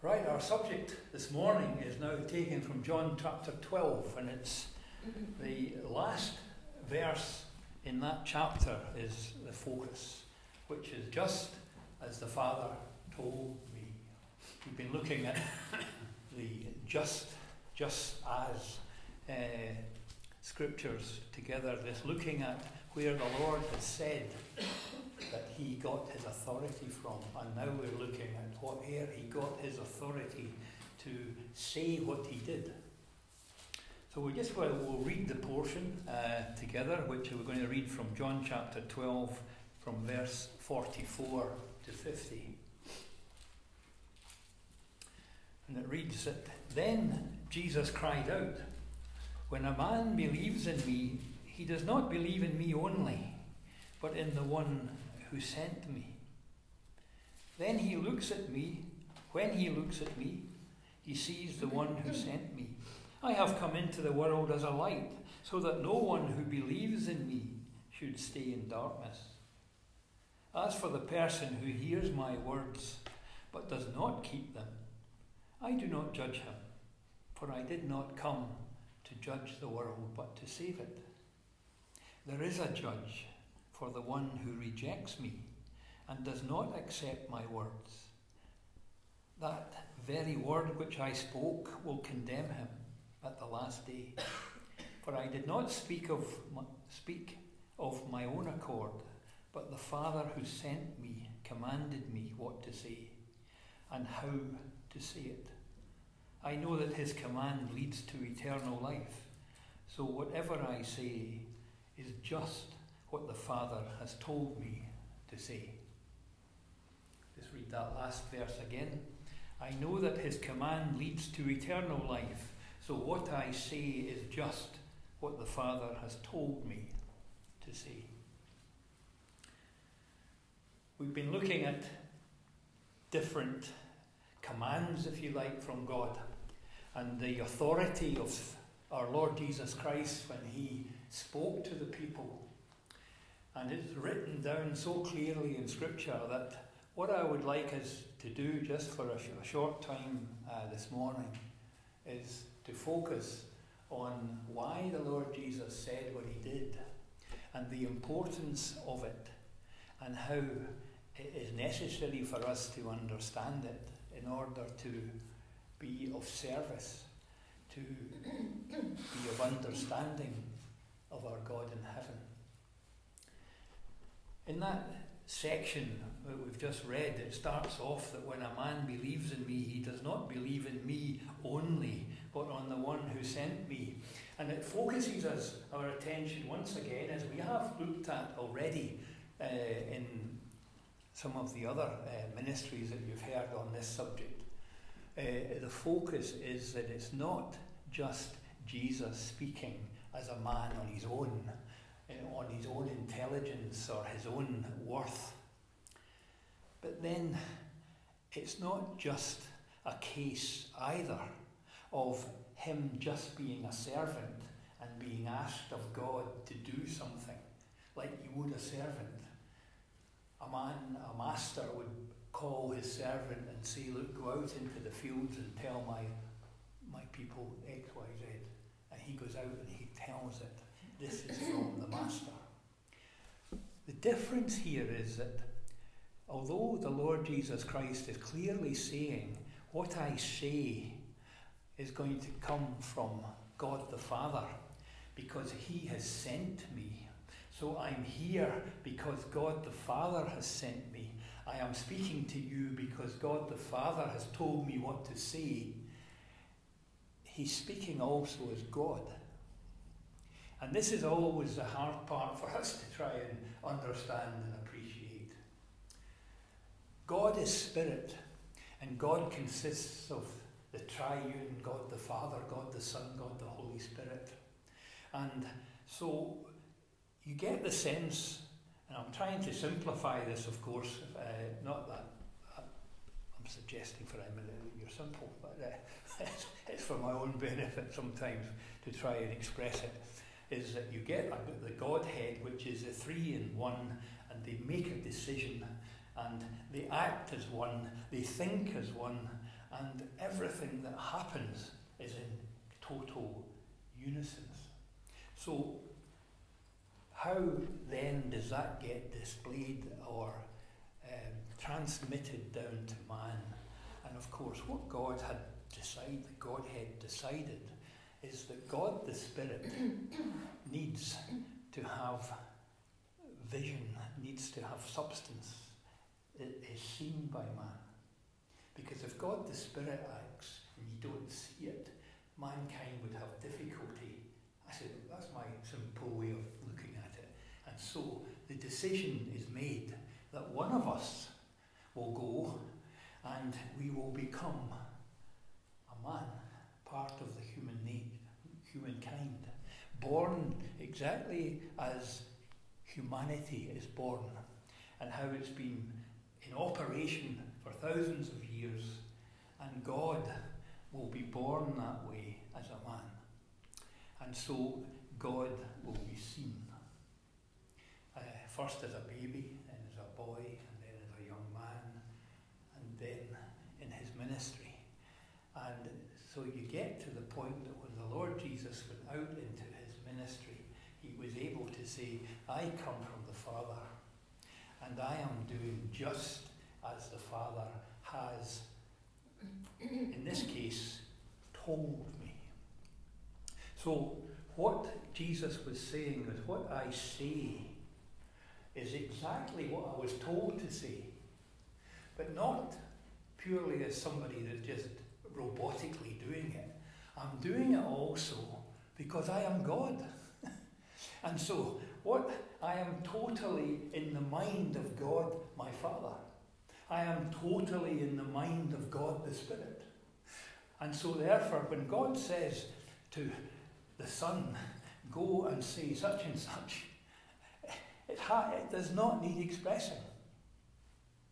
Right, our subject this morning is now taken from John chapter 12, and it's the last verse in that chapter is the focus, which is just as the Father told me. We've been looking at the just, just as uh, scriptures together, this looking at where the Lord has said that he got his authority from, and now we're looking at what where he got his authority to say what he did. So we just will we'll read the portion uh, together, which we're going to read from John chapter 12, from verse 44 to 50. And it reads that then Jesus cried out, When a man believes in me, he does not believe in me only, but in the one who sent me. Then he looks at me. When he looks at me, he sees the one who sent me. I have come into the world as a light, so that no one who believes in me should stay in darkness. As for the person who hears my words, but does not keep them, I do not judge him, for I did not come to judge the world, but to save it. There is a judge for the one who rejects me and does not accept my words. That very word which I spoke will condemn him at the last day. For I did not speak of my, speak of my own accord, but the Father who sent me commanded me what to say and how to say it. I know that his command leads to eternal life. So whatever I say is just what the Father has told me to say. Just read that last verse again. I know that his command leads to eternal life, so what I say is just what the Father has told me to say. We've been looking at different commands, if you like, from God and the authority of our Lord Jesus Christ when he spoke to the people and it's written down so clearly in Scripture that what I would like us to do just for a, sh- a short time uh, this morning is to focus on why the Lord Jesus said what he did and the importance of it and how it is necessary for us to understand it in order to be of service, to be of understanding of our God in heaven. In that section that we've just read, it starts off that when a man believes in me, he does not believe in me only, but on the one who sent me. And it focuses us, our attention once again, as we have looked at already uh, in some of the other uh, ministries that you've heard on this subject. Uh, the focus is that it's not just Jesus speaking as a man on his own, on his own intelligence or his own worth. But then it's not just a case either of him just being a servant and being asked of God to do something like you would a servant. A man, a master would call his servant and say, Look, go out into the fields and tell my, my people X, Y, Z. And he goes out and he tells it. This is from the Master. The difference here is that although the Lord Jesus Christ is clearly saying, What I say is going to come from God the Father, because He has sent me. So I'm here because God the Father has sent me. I am speaking to you because God the Father has told me what to say. He's speaking also as God. And this is always the hard part for us to try and understand and appreciate. God is spirit, and God consists of the triune God the Father, God the Son, God the Holy Spirit. And so you get the sense, and I'm trying to simplify this, of course, uh, not that I'm suggesting for a minute that you're simple, but uh, it's for my own benefit sometimes to try and express it is that you get the Godhead, which is a three in one, and they make a decision, and they act as one, they think as one, and everything that happens is in total unison. So, how then does that get displayed or um, transmitted down to man? And of course, what God had decided, God had decided, is that God the Spirit needs to have vision, needs to have substance It is seen by man. Because if God the Spirit acts and you don't see it, mankind would have difficulty. I said, that's my simple way of looking at it. And so the decision is made that one of us will go and we will become a man, part of the human nature, humankind, born exactly as humanity is born, and how it's been in operation for thousands of years, and God will be born that way as a man. And so God will be seen. Uh, first as a baby, then as a boy, and then as a young man, and then in his ministry. So you get to the point that when the Lord Jesus went out into his ministry, he was able to say, I come from the Father, and I am doing just as the Father has, in this case, told me. So, what Jesus was saying is what I say is exactly what I was told to say, but not purely as somebody that just robotically doing it. I'm doing it also because I am God. and so, what I am totally in the mind of God, my Father. I am totally in the mind of God the Spirit. And so, therefore, when God says to the Son, go and say such and such, it, it does not need expressing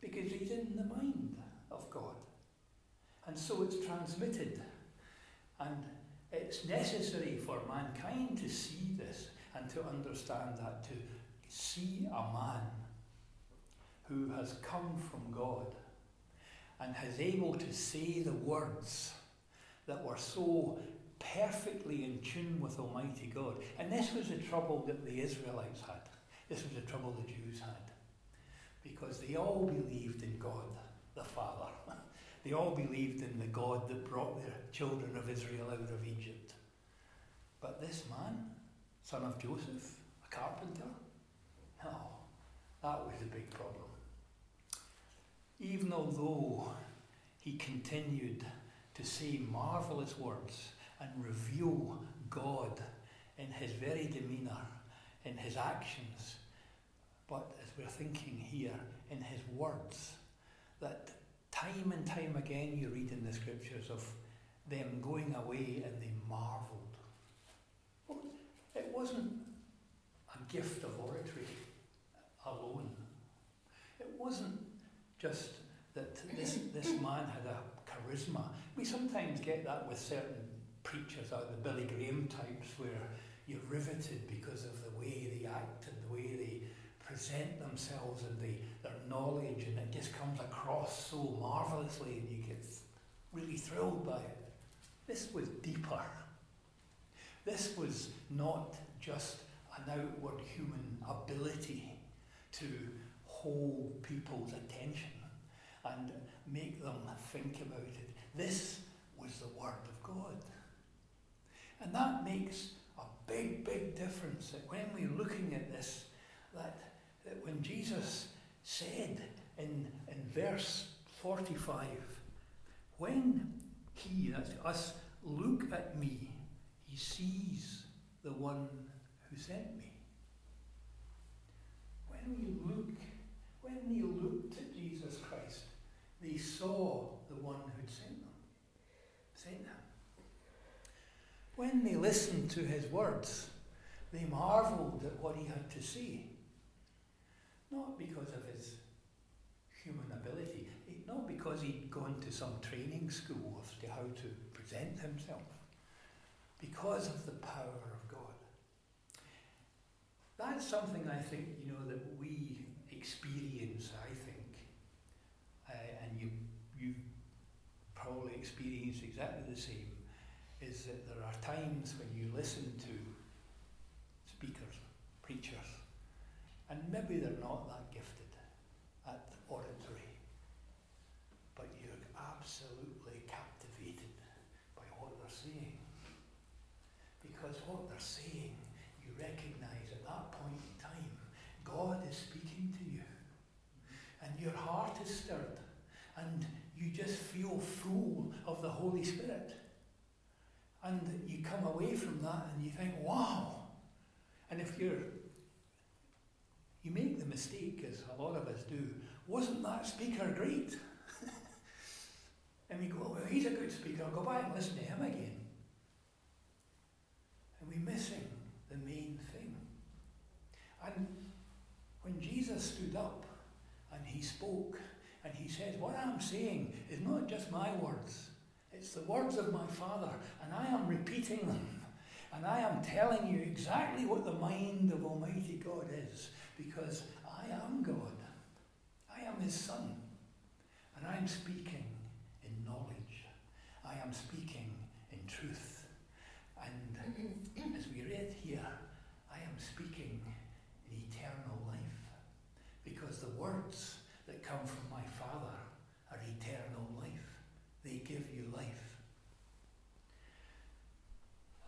because he's in the mind. And so it's transmitted. And it's necessary for mankind to see this and to understand that, to see a man who has come from God and has able to say the words that were so perfectly in tune with Almighty God. And this was the trouble that the Israelites had. This was the trouble the Jews had. Because they all believed in God the Father. They all believed in the God that brought the children of Israel out of Egypt. But this man, son of Joseph, a carpenter, no, that was a big problem. Even although he continued to say marvellous words and reveal God in his very demeanour, in his actions, but as we're thinking here, in his words, that time and time again you read in the scriptures of them going away and they marvelled. It wasn't a gift of oratory alone. It wasn't just that this, this man had a charisma. We sometimes get that with certain preachers out the Billy Graham types where you're riveted because of the way they act and the way they present themselves and the, their knowledge and it just comes across so marvellously and you get really thrilled by it. This was deeper. This was not just an outward human ability to hold people's attention and make them think about it. This was the Word of God. And that makes a big, big difference that when we're looking at this, that, that when Jesus said in, in verse 45, when he, that's us, look at me, he sees the one who sent me. When we look, when they looked at Jesus Christ, they saw the one who'd sent them, sent him. When they listened to his words, they marveled at what he had to say. Not because of his human ability, not because he'd gone to some training school as to how to present himself, because of the power of God. That's something I think, you know, that we experience, I think, uh, and you, you probably experience exactly the same is that there are times when you listen to speakers, preachers, and maybe they're not that gifted at oratory, but you're absolutely captivated by what they're saying. Because what they're saying, you recognize at that point in time, God is speaking to you. And your heart is stirred. And you just feel full of the Holy Spirit. And you come away from that and you think, wow. And if you're, you make the mistake, as a lot of us do, wasn't that speaker great? and we go, well, he's a good speaker, I'll go back and listen to him again. And we're missing the main thing. And when Jesus stood up and he spoke, and he says, What I'm saying is not just my words, it's the words of my Father, and I am repeating them. And I am telling you exactly what the mind of Almighty God is, because I am God. I am His Son. And I am speaking in knowledge. I am speaking in truth. And as we read here, I am speaking in eternal life. Because the words that come from my Father are eternal life. They give you life.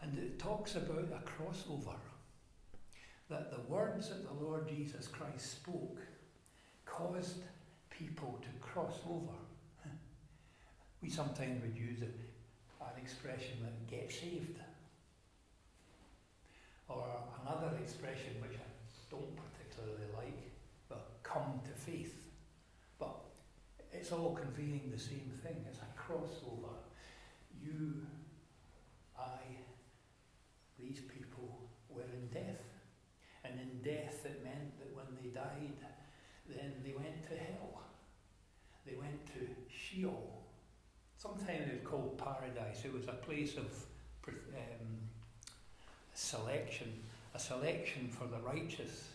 And it talks about a crossover. That the words that the Lord Jesus Christ spoke caused people to cross over. We sometimes would use an expression like get saved. Or another expression which I don't particularly like, but come to faith. But it's all conveying the same thing. It's a crossover. You, I, these people were in death. And in death, it meant that when they died, then they went to hell. They went to Sheol. Sometimes it was called paradise. It was a place of um, selection, a selection for the righteous,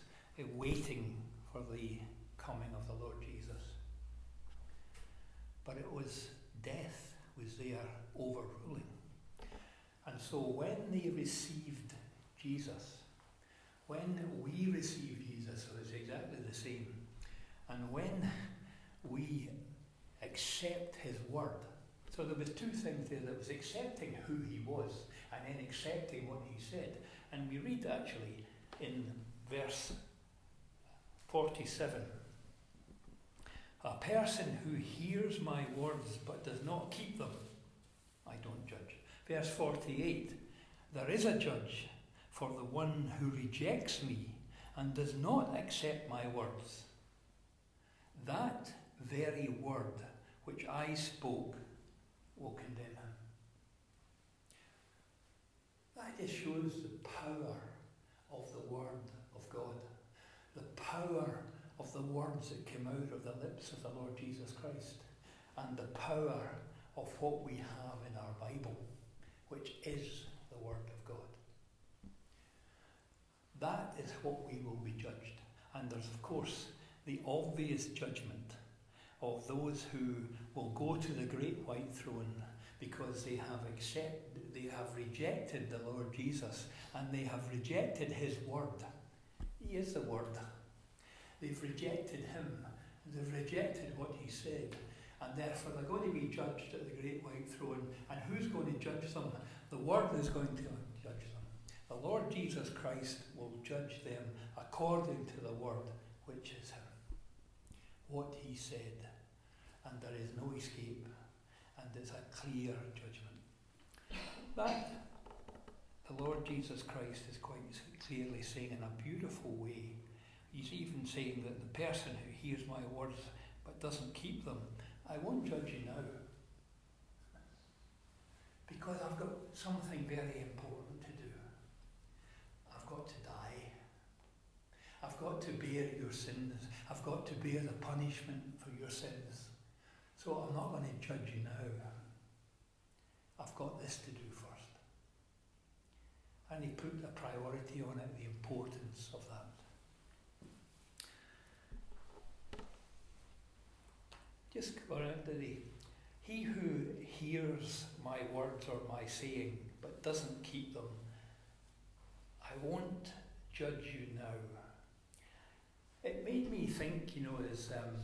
waiting for the coming of the Lord Jesus. But it was death was there overruling. And so when they received Jesus, when we receive Jesus, so it's exactly the same. And when we accept his word, so there was two things there. There was accepting who he was and then accepting what he said. And we read actually in verse 47. A person who hears my words but does not keep them, I don't judge. Verse 48 There is a judge for the one who rejects me and does not accept my words. That very word which I spoke will condemn him. That just shows the power of the Word of God, the power of the words that came out of the lips of the Lord Jesus Christ, and the power of what we have in our Bible, which is the Word of God. That is what we will be judged. And there's, of course, the obvious judgment of those who will go to the great white throne because they have accepted, they have rejected the Lord Jesus and they have rejected his word. He is the word. They've rejected him. They've rejected what he said. And therefore they're going to be judged at the great white throne. And who's going to judge them? The word is going to judge them. The Lord Jesus Christ will judge them according to the word, which is him. What he said. And there is no escape. And it's a clear judgment. That the Lord Jesus Christ is quite clearly saying in a beautiful way. He's even saying that the person who hears my words but doesn't keep them, I won't judge you now. Because I've got something very important to do. I've got to die. I've got to bear your sins. I've got to bear the punishment for your sins. So I'm not going to judge you now. I've got this to do first. And he put a priority on it, the importance of that. Just go around to the He who hears my words or my saying but doesn't keep them, I won't judge you now. It made me think, you know, as um,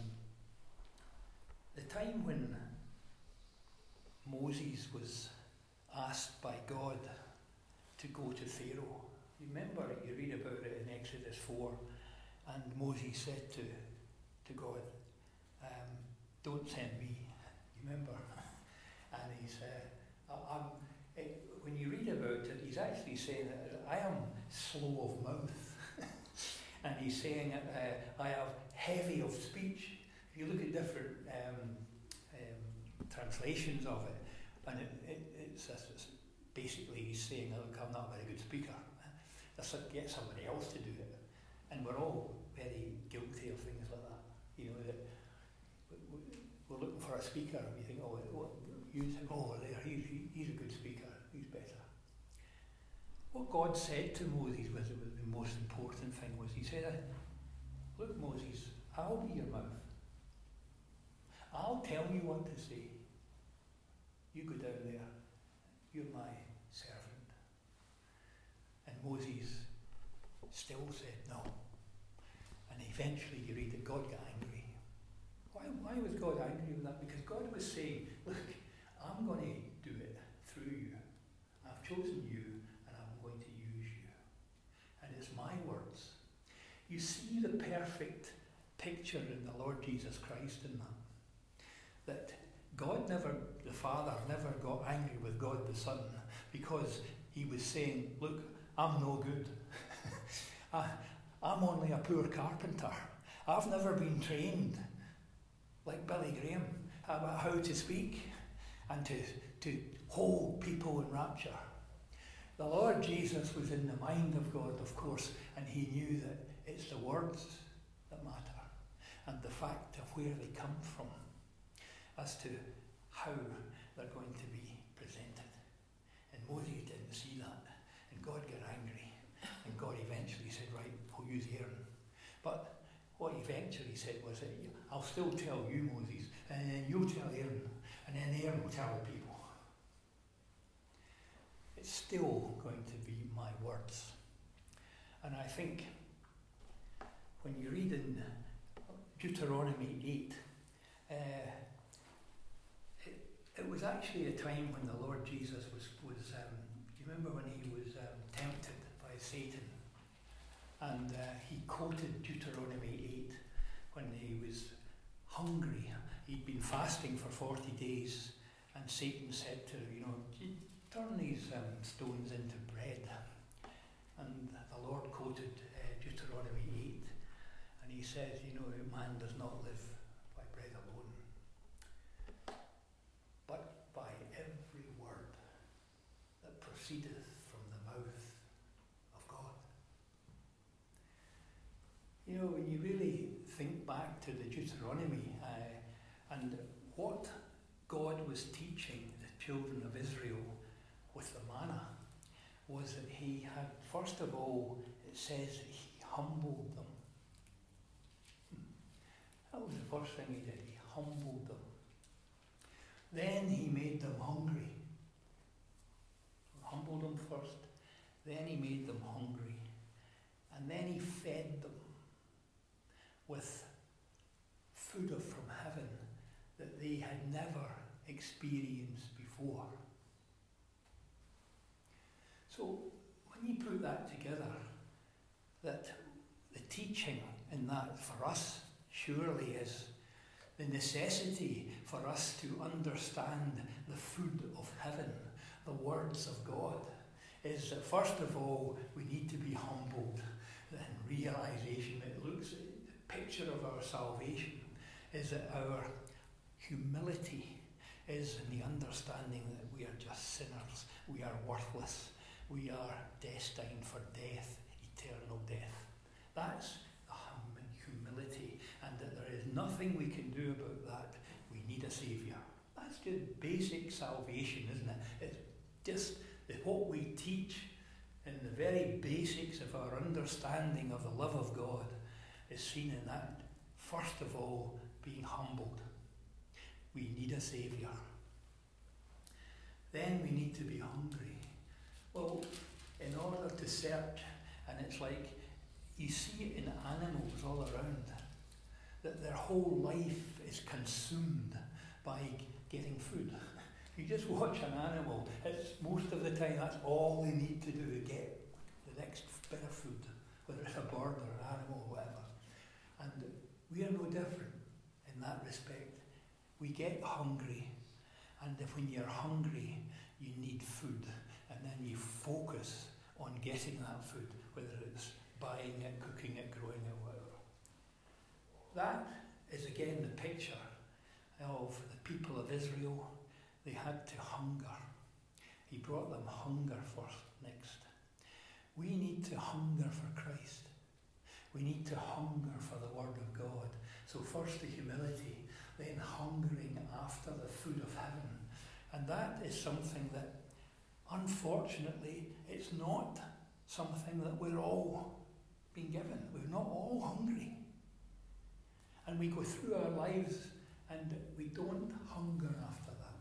the time when Moses was asked by God to go to Pharaoh. Remember, you read about it in Exodus 4, and Moses said to, to God, um, Don't send me. You remember? And he's, uh, I'm, it, when you read about it, he's actually saying I am slow of mouth. and he's saying uh, I have heavy of speech. You look at different um, um, translations of it, and it, it, it's, it's, basically saying, look, I'm not a very good speaker. Let's get somebody else to do it. And we're all very guilty of things like that. You know, that we're looking for a speaker and we think, oh, you think, oh, there, he's, he's a good speaker, he's better. What God said to Moses was the most important thing was he said, look, Moses, I'll be your mouth. I'll tell you what to say. You go down there. You're my servant. And Moses still said no. And eventually you read that God got angry. Why, why was God angry with that? Because God was saying, look, I'm going to do it through you. I've chosen you and I'm going to use you. And it's my words. You see the perfect picture in the Lord Jesus Christ in that. God never, the Father never got angry with God the Son because he was saying, Look, I'm no good. I, I'm only a poor carpenter. I've never been trained like Billy Graham about how to speak and to, to hold people in rapture. The Lord Jesus was in the mind of God, of course, and he knew that it's the words that matter and the fact of where they come from as to how they're going to be presented. And Moses didn't see that, and God got angry, and God eventually said, Right, I'll use Aaron. But what he eventually said was that I'll still tell you, Moses, and then you'll tell Aaron, and then Aaron will tell the people. It's still going to be my words. And I think when you read in Deuteronomy 8, uh, it was actually a time when the Lord Jesus was, was um, do you remember when he was um, tempted by Satan? And uh, he quoted Deuteronomy 8 when he was hungry. He'd been fasting for 40 days, and Satan said to him, You know, turn these um, stones into bread. And the Lord quoted uh, Deuteronomy 8, and he says, You know, man does not live proceedeth from the mouth of God. You know, when you really think back to the Deuteronomy uh, and what God was teaching the children of Israel with the manna was that he had, first of all, it says he humbled them. That was the first thing he did. He humbled them. Then he made them hungry humbled them first, then he made them hungry, and then he fed them with food from heaven that they had never experienced before. So when you put that together, that the teaching in that for us surely is the necessity for us to understand the food of heaven the words of God is that first of all we need to be humbled and realization that looks picture of our salvation is that our humility is in the understanding that we are just sinners we are worthless we are destined for death eternal death. That's humility and that there is nothing we can do about that we need a saviour. That's just basic salvation isn't it? It's just what we teach in the very basics of our understanding of the love of God is seen in that, first of all, being humbled. We need a Saviour. then we need to be hungry. Well, in order to search, and it's like you see it in animals all around, that their whole life is consumed by getting food. You just watch an animal, it's most of the time that's all they need to do to get the next bit of food, whether it's a bird or an animal or whatever. And we are no different in that respect. We get hungry, and if when you're hungry, you need food, and then you focus on getting that food, whether it's buying it, cooking it, growing it, whatever. That is again the picture of the people of Israel. They had to hunger. He brought them hunger first, next. We need to hunger for Christ. We need to hunger for the Word of God. So, first the humility, then hungering after the food of heaven. And that is something that, unfortunately, it's not something that we're all being given. We're not all hungry. And we go through our lives and we don't hunger after that.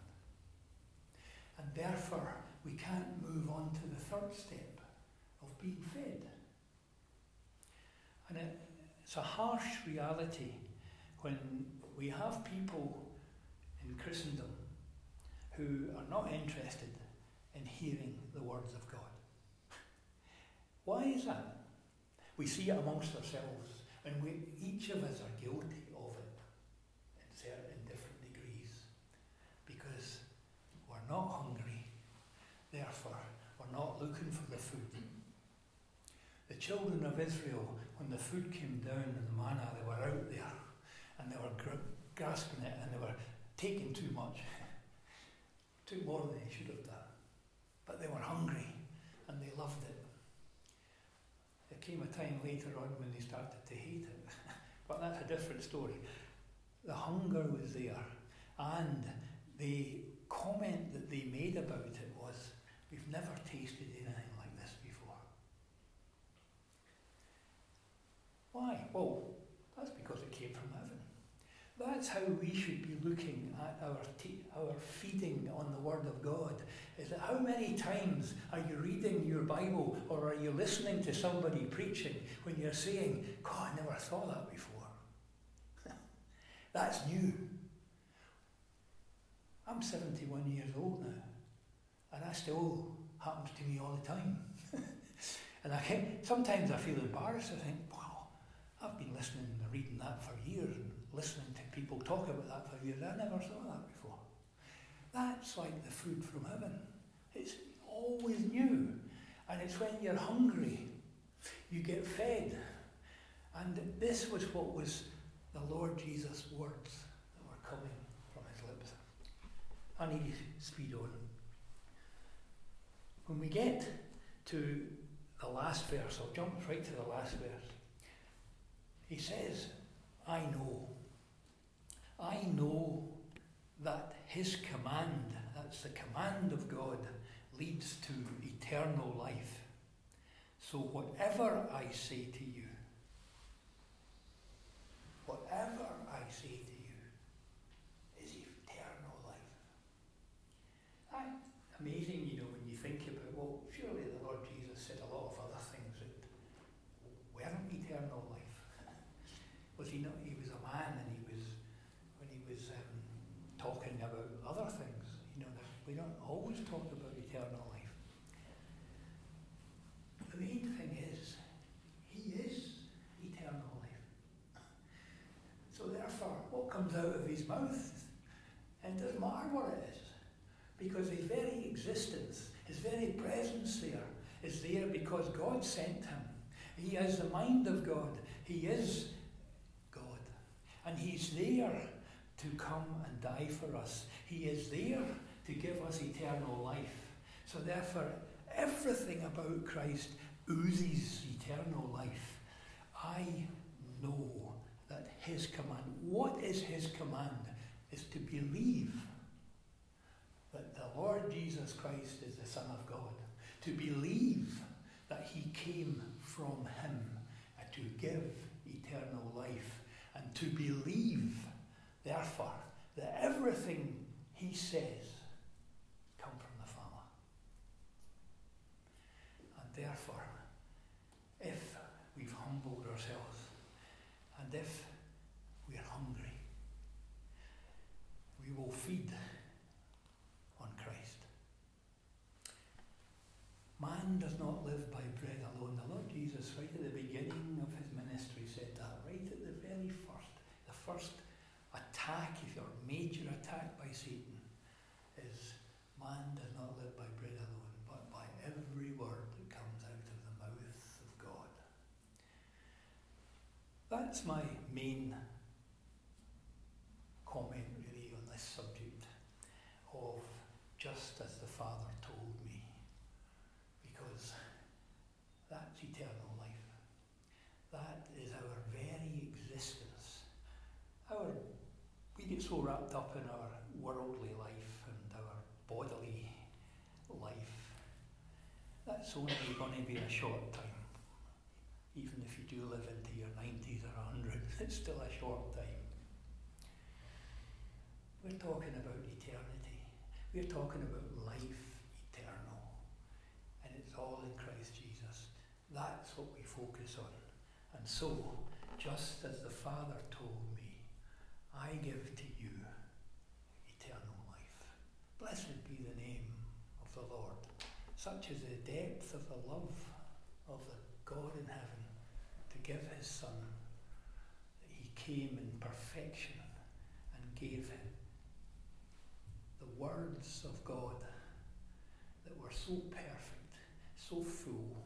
And therefore, we can't move on to the third step of being fed. And it, it's a harsh reality when we have people in Christendom who are not interested in hearing the words of God. Why is that? We see it amongst ourselves, and we, each of us are guilty of it in certain different degrees because we're not hungry, therefore, we're not looking for the food. The children of Israel, when the food came down in the manna, they were out there and they were gr- grasping it and they were taking too much. Took more than they should have done. But they were hungry and they loved it. There came a time later on when they started to hate it. but that's a different story. The hunger was there. And the comment that they made about it was, We've never tasted anything like this before. Why? Well, that's because it came from heaven. That's how we should be looking at our, te- our feeding on the Word of God. Is that how many times are you reading your Bible or are you listening to somebody preaching when you're saying, God, I never thought that before? That's new. I'm 71 years old now, and that still happens to me all the time. and I can, sometimes I feel embarrassed. I think, I've been listening and reading that for years and listening to people talk about that for years. I never saw that before. That's like the food from heaven. It's always new. And it's when you're hungry, you get fed. And this was what was the Lord Jesus' words that were coming from his lips. I need to speed on. When we get to the last verse, I'll jump right to the last verse. He says, I know. I know that his command, that's the command of God, leads to eternal life. So whatever I say to you, whatever I say to you, is eternal life. That's amazing, you know, when you think about, well, surely the Lord Jesus said a lot of other things that weren't eternal life. was he not? He was a man and he was, when he was um, talking about other things, you know, we don't always talk about eternal life. The main thing is, he is eternal life. So therefore, what comes out of his mouth, is. Because his very existence, his very presence there, is there because God sent him. He is the mind of God. He is God. And he's there to come and die for us. He is there to give us eternal life. So therefore, everything about Christ oozes eternal life. I know that his command, what is his command? is to believe that the Lord Jesus Christ is the Son of God, to believe that he came from him and to give eternal life, and to believe, therefore, that everything he says come from the Father. And therefore, if we've humbled ourselves and if feed on Christ. Man does not live by bread alone. The Lord Jesus, right at the beginning of his ministry, said that right at the very first. The first attack, or major attack by Satan, is man does not live by bread alone, but by every word that comes out of the mouth of God. That's my main comment really on this subject of just as the Father told me, because that's eternal life. That is our very existence. Our we get so wrapped up in our worldly life and our bodily life. That's only going to be a short time. Even if you do live into your 90s or 100, it's still a short time. We're talking about eternity. We're talking about life eternal. And it's all in Christ Jesus. That's what we focus on. And so, just as the Father told me, I give to you eternal life. Blessed be the name of the Lord. Such is the depth of the love of the God in heaven to give his Son that he came in perfection and gave him the words of God that were so perfect, so full,